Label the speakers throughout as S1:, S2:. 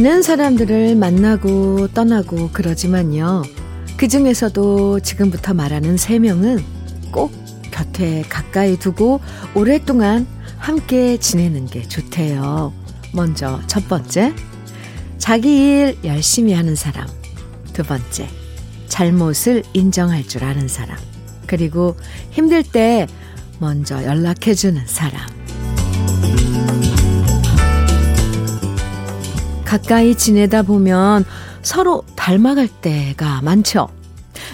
S1: 많은 사람들을 만나고 떠나고 그러지만요. 그 중에서도 지금부터 말하는 세 명은 꼭 곁에 가까이 두고 오랫동안 함께 지내는 게 좋대요. 먼저 첫 번째, 자기 일 열심히 하는 사람. 두 번째, 잘못을 인정할 줄 아는 사람. 그리고 힘들 때 먼저 연락해주는 사람. 가까이 지내다 보면 서로 닮아갈 때가 많죠.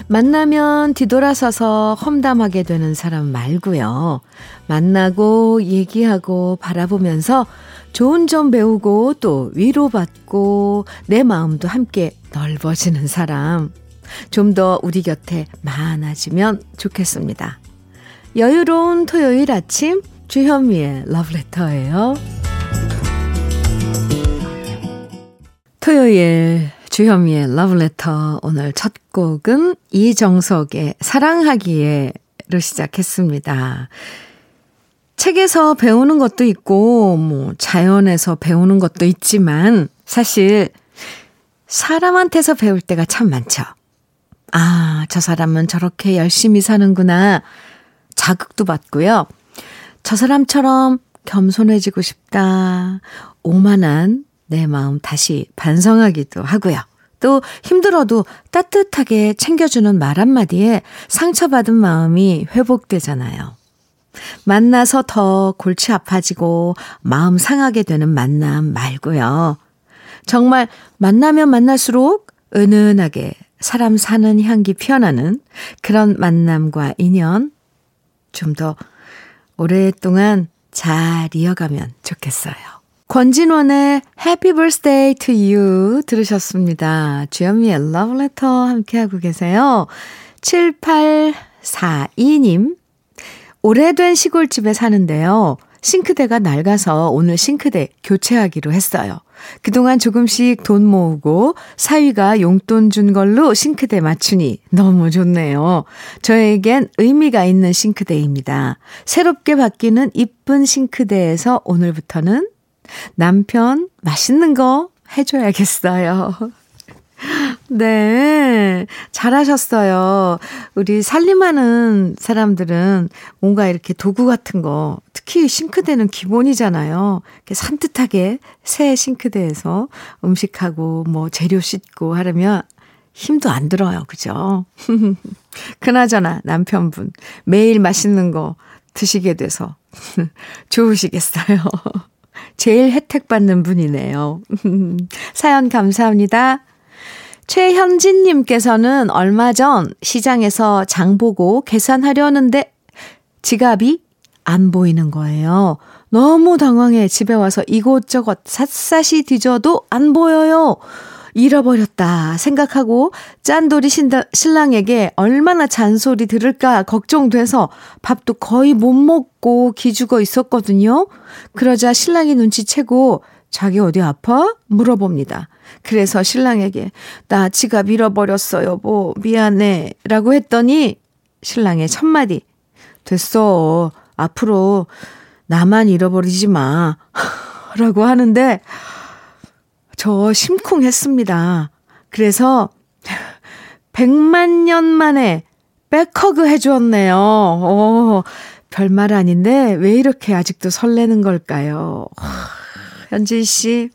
S1: 만나면 뒤돌아서서 험담하게 되는 사람 말고요. 만나고 얘기하고 바라보면서 좋은 점 배우고 또 위로받고 내 마음도 함께 넓어지는 사람. 좀 더 우리 곁에 많아지면 좋겠습니다. 여유로운 토요일 아침 주현미의 러브레터예요. 토요일 주현미의 러브레터 오늘 첫 곡은 이정석의 사랑하기에로 시작했습니다. 책에서 배우는 것도 있고 뭐 자연에서 배우는 것도 있지만 사실 사람한테서 배울 때가 참 많죠. 아, 저 사람은 저렇게 열심히 사는구나. 자극도 받고요. 저 사람처럼 겸손해지고 싶다. 오만한 내 마음 다시 반성하기도 하고요. 또 힘들어도 따뜻하게 챙겨주는 말 한마디에 상처받은 마음이 회복되잖아요. 만나서 더 골치 아파지고 마음 상하게 되는 만남 말고요. 정말 만나면 만날수록 은은하게 사람 사는 향기 피어나는 그런 만남과 인연 좀 더 오랫동안 잘 이어가면 좋겠어요. 권진원의 Happy Birthday to You 들으셨습니다. 주현미의 Love Letter 함께하고 계세요. 7842님, 오래된 시골집에 사는데요. 싱크대가 낡아서 오늘 싱크대 교체하기로 했어요. 그동안 조금씩 돈 모으고 사위가 용돈 준 걸로 싱크대 맞추니 너무 좋네요. 저에겐 의미가 있는 싱크대입니다. 새롭게 바뀌는 이쁜 싱크대에서 오늘부터는 남편 맛있는 거 해줘야겠어요. 네, 잘하셨어요. 우리 살림하는 사람들은 뭔가 이렇게 도구 같은 거, 특히 싱크대는 기본이잖아요. 이렇게 산뜻하게 새 싱크대에서 음식하고 뭐 재료 씻고 하려면 힘도 안 들어요. 그죠? 그나저나 남편분 매일 맛있는 거 드시게 돼서 좋으시겠어요. 제일 혜택 받는 분이네요. 사연 감사합니다. 최현진님께서는 얼마 전 시장에서 장 보고 계산하려는데 지갑이 안 보이는 거예요. 너무 당황해 집에 와서 이곳저곳 샅샅이 뒤져도 안 보여요. 잃어버렸다 생각하고 짠돌이 신랑에게 얼마나 잔소리 들을까 걱정돼서 밥도 거의 못 먹고 기죽어 있었거든요. 그러자 신랑이 눈치채고 자기 어디 아파? 물어봅니다. 그래서 신랑에게 나 지갑 잃어버렸어 여보 미안해 라고 했더니 신랑의 첫마디 됐어 앞으로 나만 잃어버리지 마 라고 하는데 저 심쿵했습니다. 그래서 100만 년 만에 back hug 해주었네요. 어, 별말 아닌데 왜 이렇게 아직도 설레는 걸까요? 현진 씨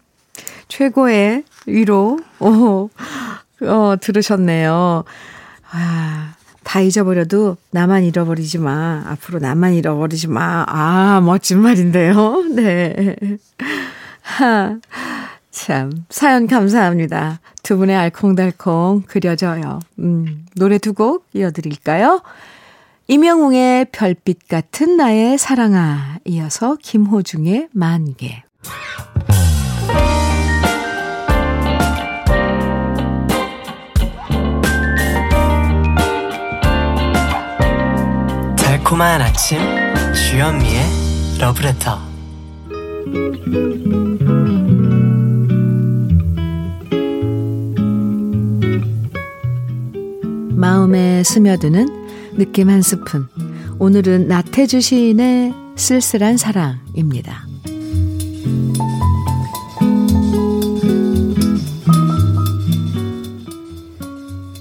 S1: 최고의 위로 어, 어 들으셨네요. 아, 다 잊어버려도 나만 잃어버리지 마. 앞으로 나만 잃어버리지 마. 아, 멋진 말인데요. 네. 하. 참, 사연 감사합니다. 두 분의 알콩달콩 그려져요. 음, 노래 두 곡 이어드릴까요? 임영웅의 별빛 같은 나의 사랑아, 이어서 김호중의 만개.
S2: 달콤한 아침, 주현미의 러브레터.
S1: 마음에 스며드는 느낌 한 스푼. 오늘은 나태주 시인의 쓸쓸한 사랑입니다.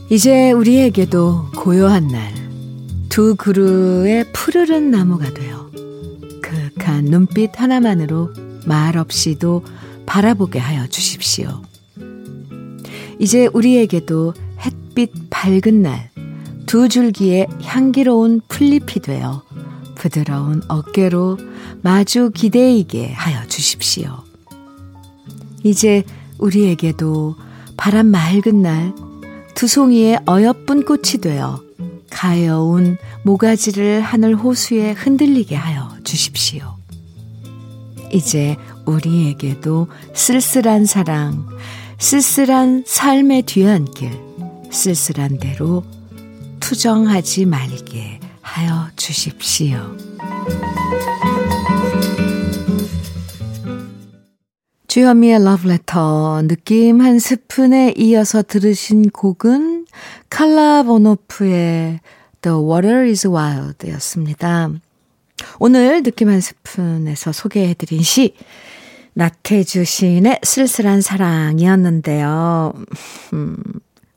S1: 이제 우리에게도 고요한 날, 두 그루의 푸르른 나무가 되어 그윽한 눈빛 하나만으로 말 없이도 바라보게 하여 주십시오. 이제 우리에게도 햇빛 밝은 날, 두 줄기의 향기로운 풀잎이 되어 부드러운 어깨로 마주 기대이게 하여 주십시오. 이제 우리에게도 바람 맑은 날, 두 송이의 어여쁜 꽃이 되어 가여운 모가지를 하늘 호수에 흔들리게 하여 주십시오. 이제 우리에게도 쓸쓸한 사랑, 쓸쓸한 삶의 뒤안길, 쓸쓸한 대로 투정하지 말게 하여 주십시오. 주현미의 러브레터 느낌 한 스푼에 이어서 들으신 곡은 칼라 보노프의 The Water is Wild 였습니다. 오늘 느낌 한 스푼에서 소개해드린 시 나태주 시인의 쓸쓸한 사랑이었는데요. 음,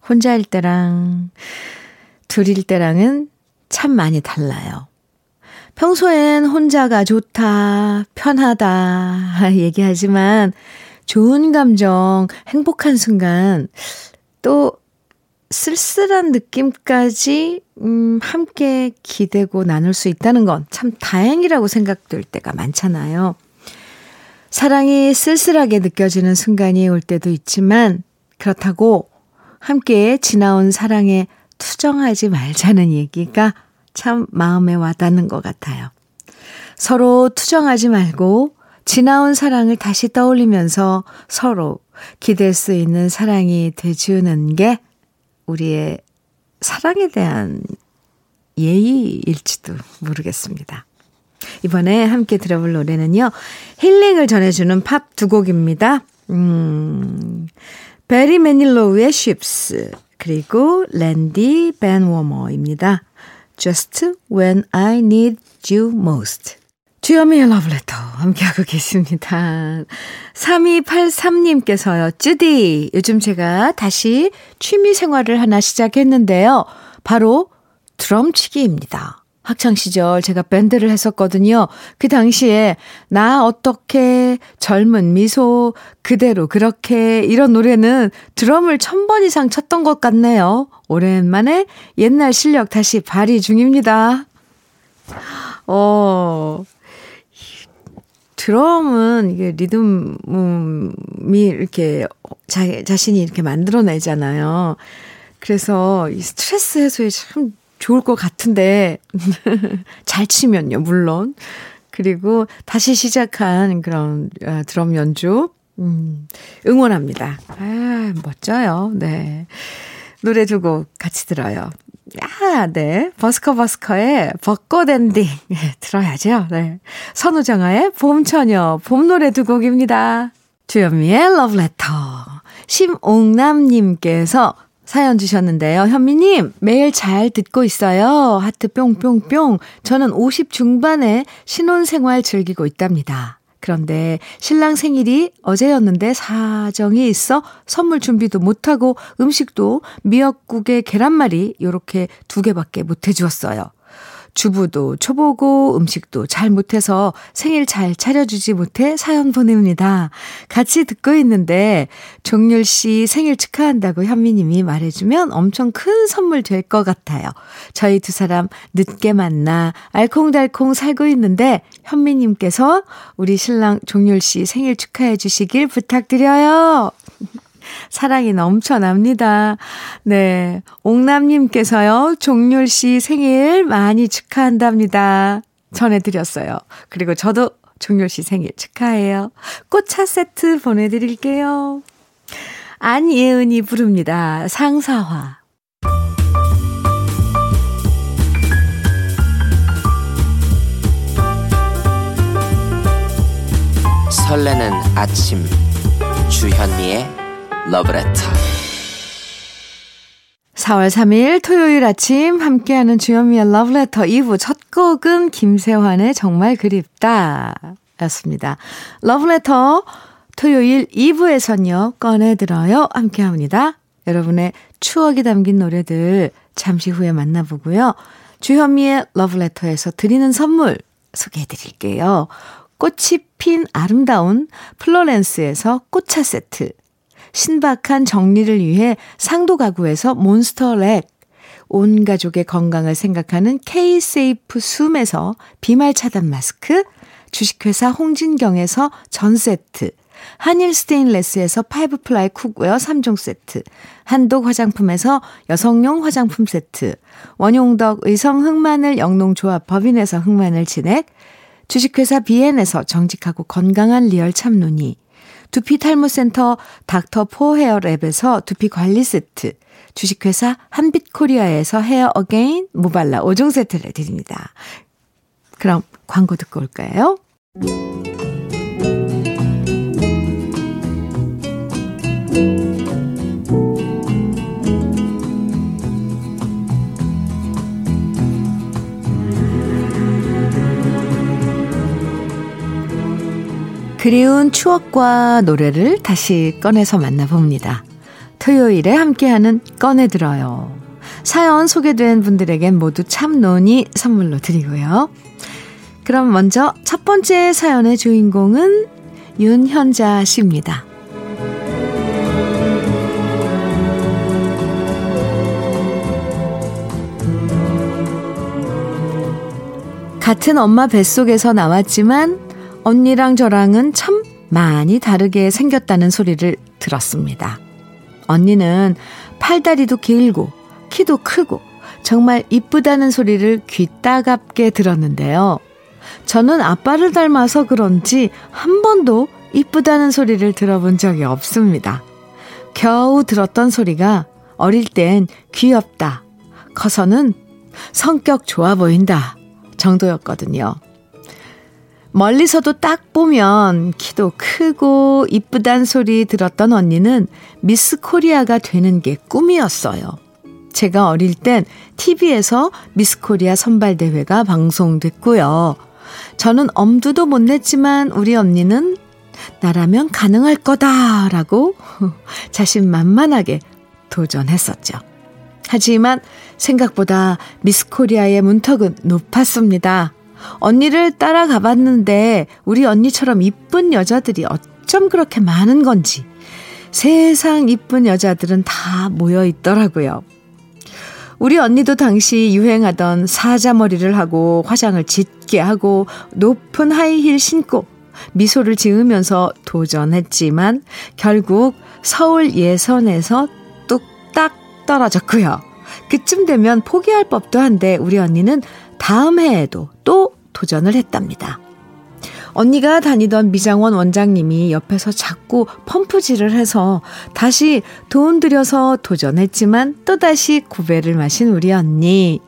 S1: 혼자일 때랑 둘일 때랑은 참 많이 달라요. 평소엔 혼자가 좋다, 편하다 얘기하지만 좋은 감정, 행복한 순간 또 쓸쓸한 느낌까지 음, 함께 기대고 나눌 수 있다는 건 참 다행이라고 생각될 때가 많잖아요. 사랑이 쓸쓸하게 느껴지는 순간이 올 때도 있지만 그렇다고 함께 지나온 사랑에 투정하지 말자는 얘기가 참 마음에 와닿는 것 같아요. 서로 투정하지 말고 지나온 사랑을 다시 떠올리면서 서로 기댈 수 있는 사랑이 돼주는 게 우리의 사랑에 대한 예의일지도 모르겠습니다. 이번에 함께 들어볼 노래는요, 힐링을 전해주는 팝 두 곡입니다. 음, Barry Manilow의 Ships, 그리고 Randy VanWarmer입니다. Just when I need you most. 주현미의 러브레터 함께하고 계십니다. 3283님께서요. 쯔디, 요즘 제가 다시 취미 생활을 하나 시작했는데요. 바로 드럼치기입니다. 학창 시절 제가 밴드를 했었거든요. 그 당시에 나 어떻게 젊은 미소 그대로 그렇게 이런 노래는 드럼을 천 번 이상 쳤던 것 같네요. 오랜만에 옛날 실력 다시 발휘 중입니다. 어, 드럼은 이게 리듬이 이렇게 자, 자신이 이렇게 만들어내잖아요. 그래서 이 스트레스 해소에 참 좋을 것 같은데, 잘 치면요, 물론. 그리고 다시 시작한 그런 어, 드럼 연주, 음, 응원합니다. 아, 멋져요. 네. 노래 두 곡 같이 들어요. 아, 네. 버스커 버스커의 벚꽃 엔딩. 네, 들어야죠. 네. 선우정아의 봄처녀, 봄 노래 두 곡입니다. 주현미의 러브레터. 심옥남님께서 사연 주셨는데요. 현미님, 매일 잘 듣고 있어요. 하트 뿅뿅뿅. 저는 50 중반에 신혼생활 즐기고 있답니다. 그런데 신랑 생일이 어제였는데 사정이 있어 선물 준비도 못하고 음식도 미역국에 계란말이 요렇게 두 개밖에 못 해주었어요. 주부도 초보고 음식도 잘 못해서 생일 잘 차려주지 못해 사연 보냅니다. 같이 듣고 있는데 종률 씨 생일 축하한다고 현미님이 말해주면 엄청 큰 선물 될 것 같아요. 저희 두 사람 늦게 만나 알콩달콩 살고 있는데 현미님께서 우리 신랑 종률 씨 생일 축하해 주시길 부탁드려요. 사랑이 넘쳐납니다. 네. 옥남님께서요, 종률 씨 생일 많이 축하한답니다. 전해드렸어요. 그리고 저도 종률 씨 생일 축하해요. 꽃차 세트 보내드릴게요. 안예은이 부릅니다. 상사화.
S3: 설레는 아침 주현미의 러브레터
S1: 4월 3일 토요일 아침 함께하는 주현미의 러브레터 2부 첫 곡은 김세환의 정말 그립다 였습니다. 러브레터 토요일 2부에선요 꺼내들어요 함께합니다. 여러분의 추억이 담긴 노래들 잠시 후에 만나보고요. 주현미의 러브레터에서 드리는 선물 소개해 드릴게요. 꽃이 핀 아름다운 플로렌스에서 꽃차 세트. 신박한 정리를 위해 상도 가구에서 monster rack. 온 가족의 건강을 생각하는 K-세이프 숨에서 비말 차단 마스크. 주식회사 홍진경에서 전 세트. 한일 스테인레스에서 five ply cookware 3종 세트, 한독 화장품에서 여성용 화장품 세트, 원용덕 의성 흑마늘 영농조합 법인에서 흑마늘 진액, 주식회사 비엔에서 정직하고 건강한 리얼 참눈이, 두피 탈모 센터 닥터 포 헤어랩에서 두피 관리 세트, 주식회사 한빛코리아에서 헤어 어게인 모발라 5종 세트를 드립니다. 그럼 광고 듣고 올까요? 그리운 추억과 노래를 다시 꺼내서 만나봅니다. 토요일에 함께하는 꺼내들어요. 사연 소개된 분들에겐 모두 참논이 선물로 드리고요. 그럼 먼저 첫 번째 사연의 주인공은 윤현자 씨입니다. 같은 엄마 뱃속에서 나왔지만 언니랑 저랑은 참 많이 다르게 생겼다는 소리를 들었습니다. 언니는 팔다리도 길고 키도 크고 정말 이쁘다는 소리를 귀 따갑게 들었는데요. 저는 아빠를 닮아서 그런지 한 번도 이쁘다는 소리를 들어본 적이 없습니다. 겨우 들었던 소리가 어릴 땐 귀엽다, 커서는 성격 좋아 보인다 정도였거든요. 멀리서도 딱 보면 키도 크고 이쁘단 소리 들었던 언니는 미스 코리아가 되는 게 꿈이었어요. 제가 어릴 땐 TV에서 미스 코리아 선발대회가 방송됐고요. 저는 엄두도 못 냈지만 우리 언니는 나라면 가능할 거다라고 자신만만하게 도전했었죠. 하지만 생각보다 미스 코리아의 문턱은 높았습니다. 언니를 따라가 봤는데 우리 언니처럼 이쁜 여자들이 어쩜 그렇게 많은 건지 세상 이쁜 여자들은 다 모여 있더라고요. 우리 언니도 당시 유행하던 사자머리를 하고 화장을 짙게 하고 높은 하이힐 신고 미소를 지으면서 도전했지만 결국 서울 예선에서 뚝딱 떨어졌고요. 그쯤 되면 포기할 법도 한데 우리 언니는 다음 해에도 또 도전을 했답니다. 언니가 다니던 미장원 원장님이 옆에서 자꾸 펌프질을 해서 다시 돈 들여서 도전했지만 또다시 구배를 마신 우리 언니.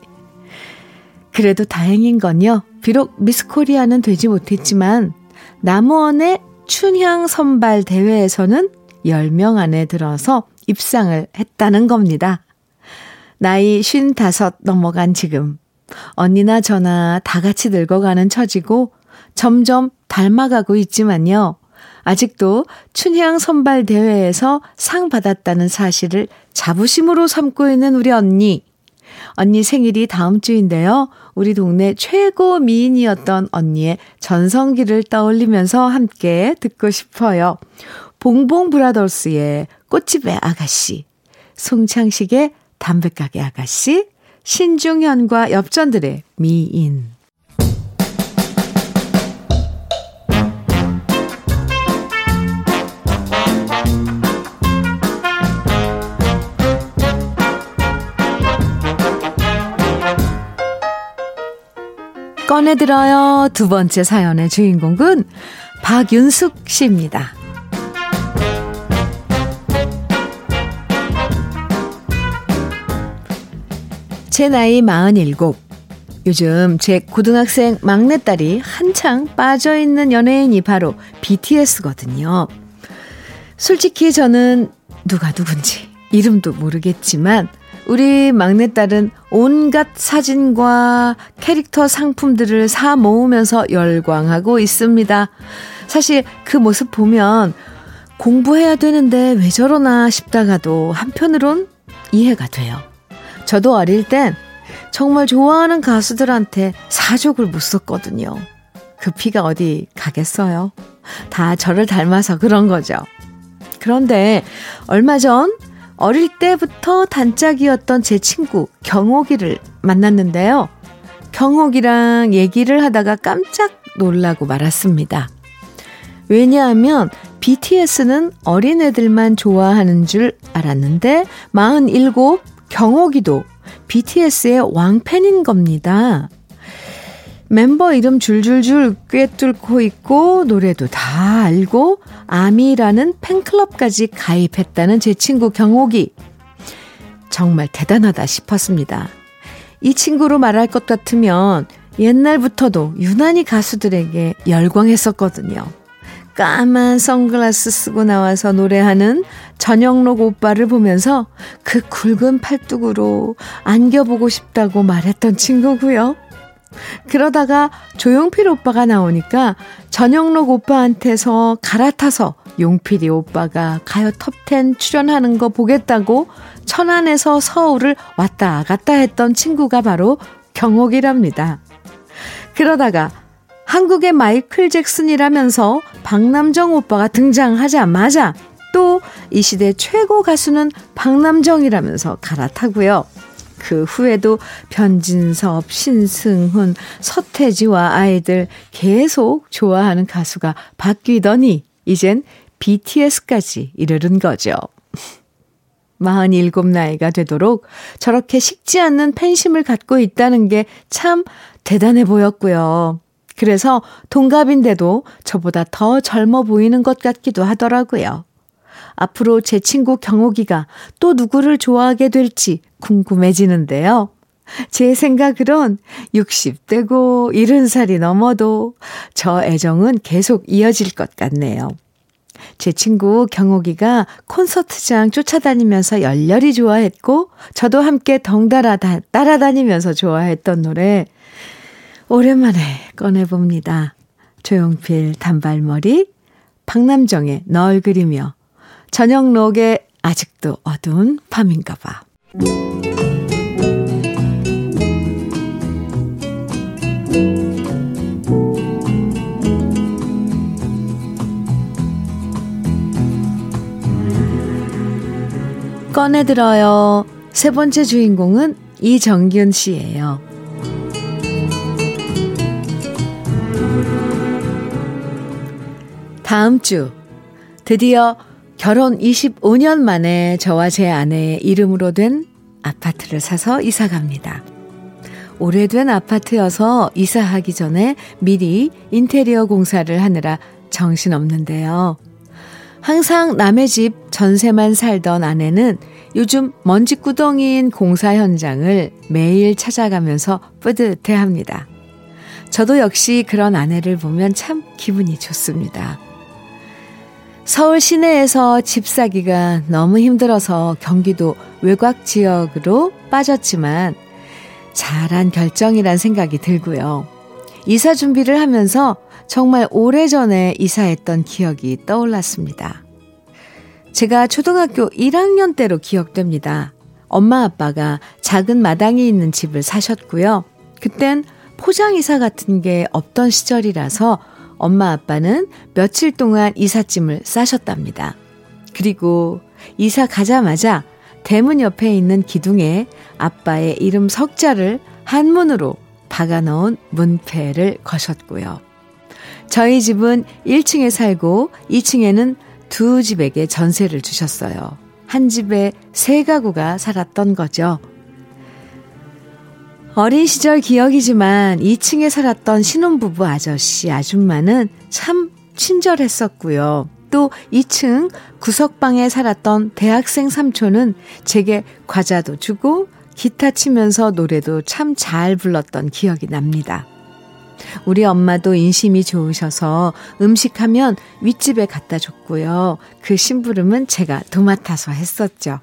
S1: 그래도 다행인 건요. 비록 미스 코리아는 되지 못했지만 나무원의 춘향 선발 대회에서는 10명 안에 들어서 입상을 했다는 겁니다. 나이 55 넘어간 지금 언니나 저나 다 같이 늙어가는 처지고 점점 닮아가고 있지만요. 아직도 춘향 선발 대회에서 상 받았다는 사실을 자부심으로 삼고 있는 우리 언니. 언니 생일이 다음 주인데요. 우리 동네 최고 미인이었던 언니의 전성기를 떠올리면서 함께 듣고 싶어요. 봉봉 브라더스의 꽃집의 아가씨, 송창식의 담배가게 아가씨, 신중현과 엽전들의 미인. 꺼내들어요. 두 번째 사연의 주인공은 박윤숙 씨입니다. 제 나이 47. 요즘 제 고등학생 막내딸이 한창 빠져있는 연예인이 바로 BTS거든요. 솔직히 저는 누가 누군지 이름도 모르겠지만 우리 막내딸은 온갖 사진과 캐릭터 상품들을 사 모으면서 열광하고 있습니다. 사실 그 모습 보면 공부해야 되는데 왜 저러나 싶다가도 한편으론 이해가 돼요. 저도 어릴 땐 정말 좋아하는 가수들한테 사족을 못 썼거든요. 그 피가 어디 가겠어요? 다 저를 닮아서 그런 거죠. 그런데 얼마 전 어릴 때부터 단짝이었던 제 친구 경옥이를 만났는데요. 경옥이랑 얘기를 하다가 깜짝 놀라고 말았습니다. 왜냐하면 BTS는 어린애들만 좋아하는 줄 알았는데 47 경옥이도 BTS의 왕팬인 겁니다. 멤버 이름 줄줄줄 꿰뚫고 있고 노래도 다 알고 아미라는 팬클럽까지 가입했다는 제 친구 경옥이 정말 대단하다 싶었습니다. 이 친구로 말할 것 같으면 옛날부터도 유난히 가수들에게 열광했었거든요. 까만 선글라스 쓰고 나와서 노래하는 전영록 오빠를 보면서 그 굵은 팔뚝으로 안겨보고 싶다고 말했던 친구고요. 그러다가 조용필 오빠가 나오니까 전영록 오빠한테서 갈아타서 용필이 오빠가 가요 톱10 출연하는 거 보겠다고 천안에서 서울을 왔다 갔다 했던 친구가 바로 경옥이랍니다. 그러다가 한국의 마이클 잭슨이라면서 박남정 오빠가 등장하자마자 또 이 시대 최고 가수는 박남정이라면서 갈아타고요. 그 후에도 변진섭, 신승훈, 서태지와 아이들 계속 좋아하는 가수가 바뀌더니 이젠 BTS까지 이르른 거죠. 47 나이가 되도록 저렇게 식지 않는 팬심을 갖고 있다는 게 참 대단해 보였고요. 그래서 동갑인데도 저보다 더 젊어 보이는 것 같기도 하더라고요. 앞으로 제 친구 경옥이가 또 누구를 좋아하게 될지 궁금해지는데요. 제 생각으론 60대고 70살이 넘어도 저 애정은 계속 이어질 것 같네요. 제 친구 경옥이가 콘서트장 쫓아다니면서 열렬히 좋아했고, 저도 함께 덩달아 따라다니면서 좋아했던 노래, 오랜만에 꺼내봅니다. 조용필 단발머리, 박남정의 널 그리며, 저녁록의 아직도 어두운 밤인가 봐. 꺼내들어요. 세 번째 주인공은 이정균 씨예요. 다음 주 드디어 결혼 25년 만에 저와 제 아내의 이름으로 된 아파트를 사서 이사 갑니다. 오래된 아파트여서 이사하기 전에 미리 인테리어 공사를 하느라 정신없는데요. 항상 남의 집 전세만 살던 아내는 요즘 먼지구덩이인 공사 현장을 매일 찾아가면서 뿌듯해 합니다. 저도 역시 그런 아내를 보면 참 기분이 좋습니다. 서울 시내에서 집 사기가 너무 힘들어서 경기도 외곽 지역으로 빠졌지만 잘한 결정이란 생각이 들고요. 이사 준비를 하면서 정말 오래전에 이사했던 기억이 떠올랐습니다. 제가 초등학교 1학년 때로 기억됩니다. 엄마 아빠가 작은 마당이 있는 집을 사셨고요. 그땐 포장이사 같은 게 없던 시절이라서 엄마 아빠는 며칠 동안 이삿짐을 싸셨답니다. 그리고 이사 가자마자 대문 옆에 있는 기둥에 아빠의 이름 석자를 한문으로 박아 넣은 문패를 거셨고요. 저희 집은 1층에 살고 2층에는 두 집에게 전세를 주셨어요. 한 집에 세 가구가 살았던 거죠. 어린 시절 기억이지만 2층에 살았던 신혼부부 아저씨, 아줌마는 참 친절했었고요. 또 2층 구석방에 살았던 대학생 삼촌은 제게 과자도 주고 기타 치면서 노래도 참 잘 불렀던 기억이 납니다. 우리 엄마도 인심이 좋으셔서 음식하면 윗집에 갖다 줬고요. 그 심부름은 제가 도맡아서 했었죠.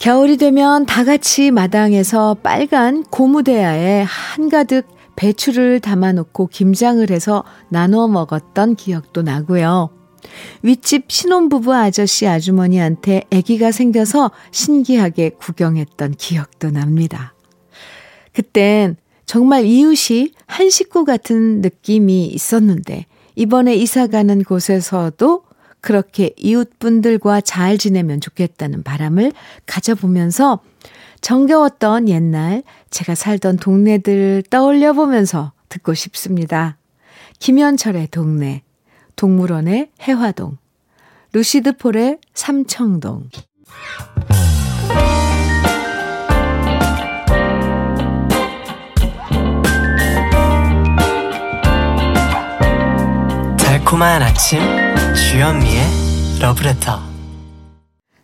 S1: 겨울이 되면 다 같이 마당에서 빨간 고무대야에 한가득 배추를 담아놓고 김장을 해서 나눠 먹었던 기억도 나고요. 윗집 신혼부부 아저씨 아주머니한테 아기가 생겨서 신기하게 구경했던 기억도 납니다. 그땐 정말 이웃이 한 식구 같은 느낌이 있었는데 이번에 이사 가는 곳에서도 그렇게 이웃분들과 잘 지내면 좋겠다는 바람을 가져보면서 정겨웠던 옛날 제가 살던 동네들 떠올려 보면서 듣고 싶습니다. 김현철의 동네, 동물원의 해화동, 루시드 폴의 삼청동.
S2: 달콤한 아침 주현미의 러브레터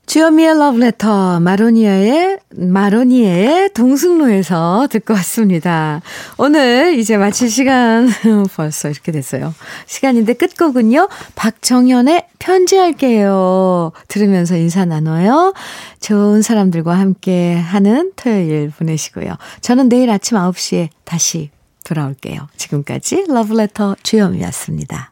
S1: 주현미의 러브레터 마로니아의 마로니에의 동승로에서 듣고 왔습니다. 오늘 이제 마칠 시간 벌써 이렇게 됐어요. 시간인데 끝곡은요. 박정현의 편지할게요. 들으면서 인사 나눠요. 좋은 사람들과 함께 하는 토요일 보내시고요. 저는 내일 아침 9시에 다시 돌아올게요. 지금까지 러브레터 주현미였습니다.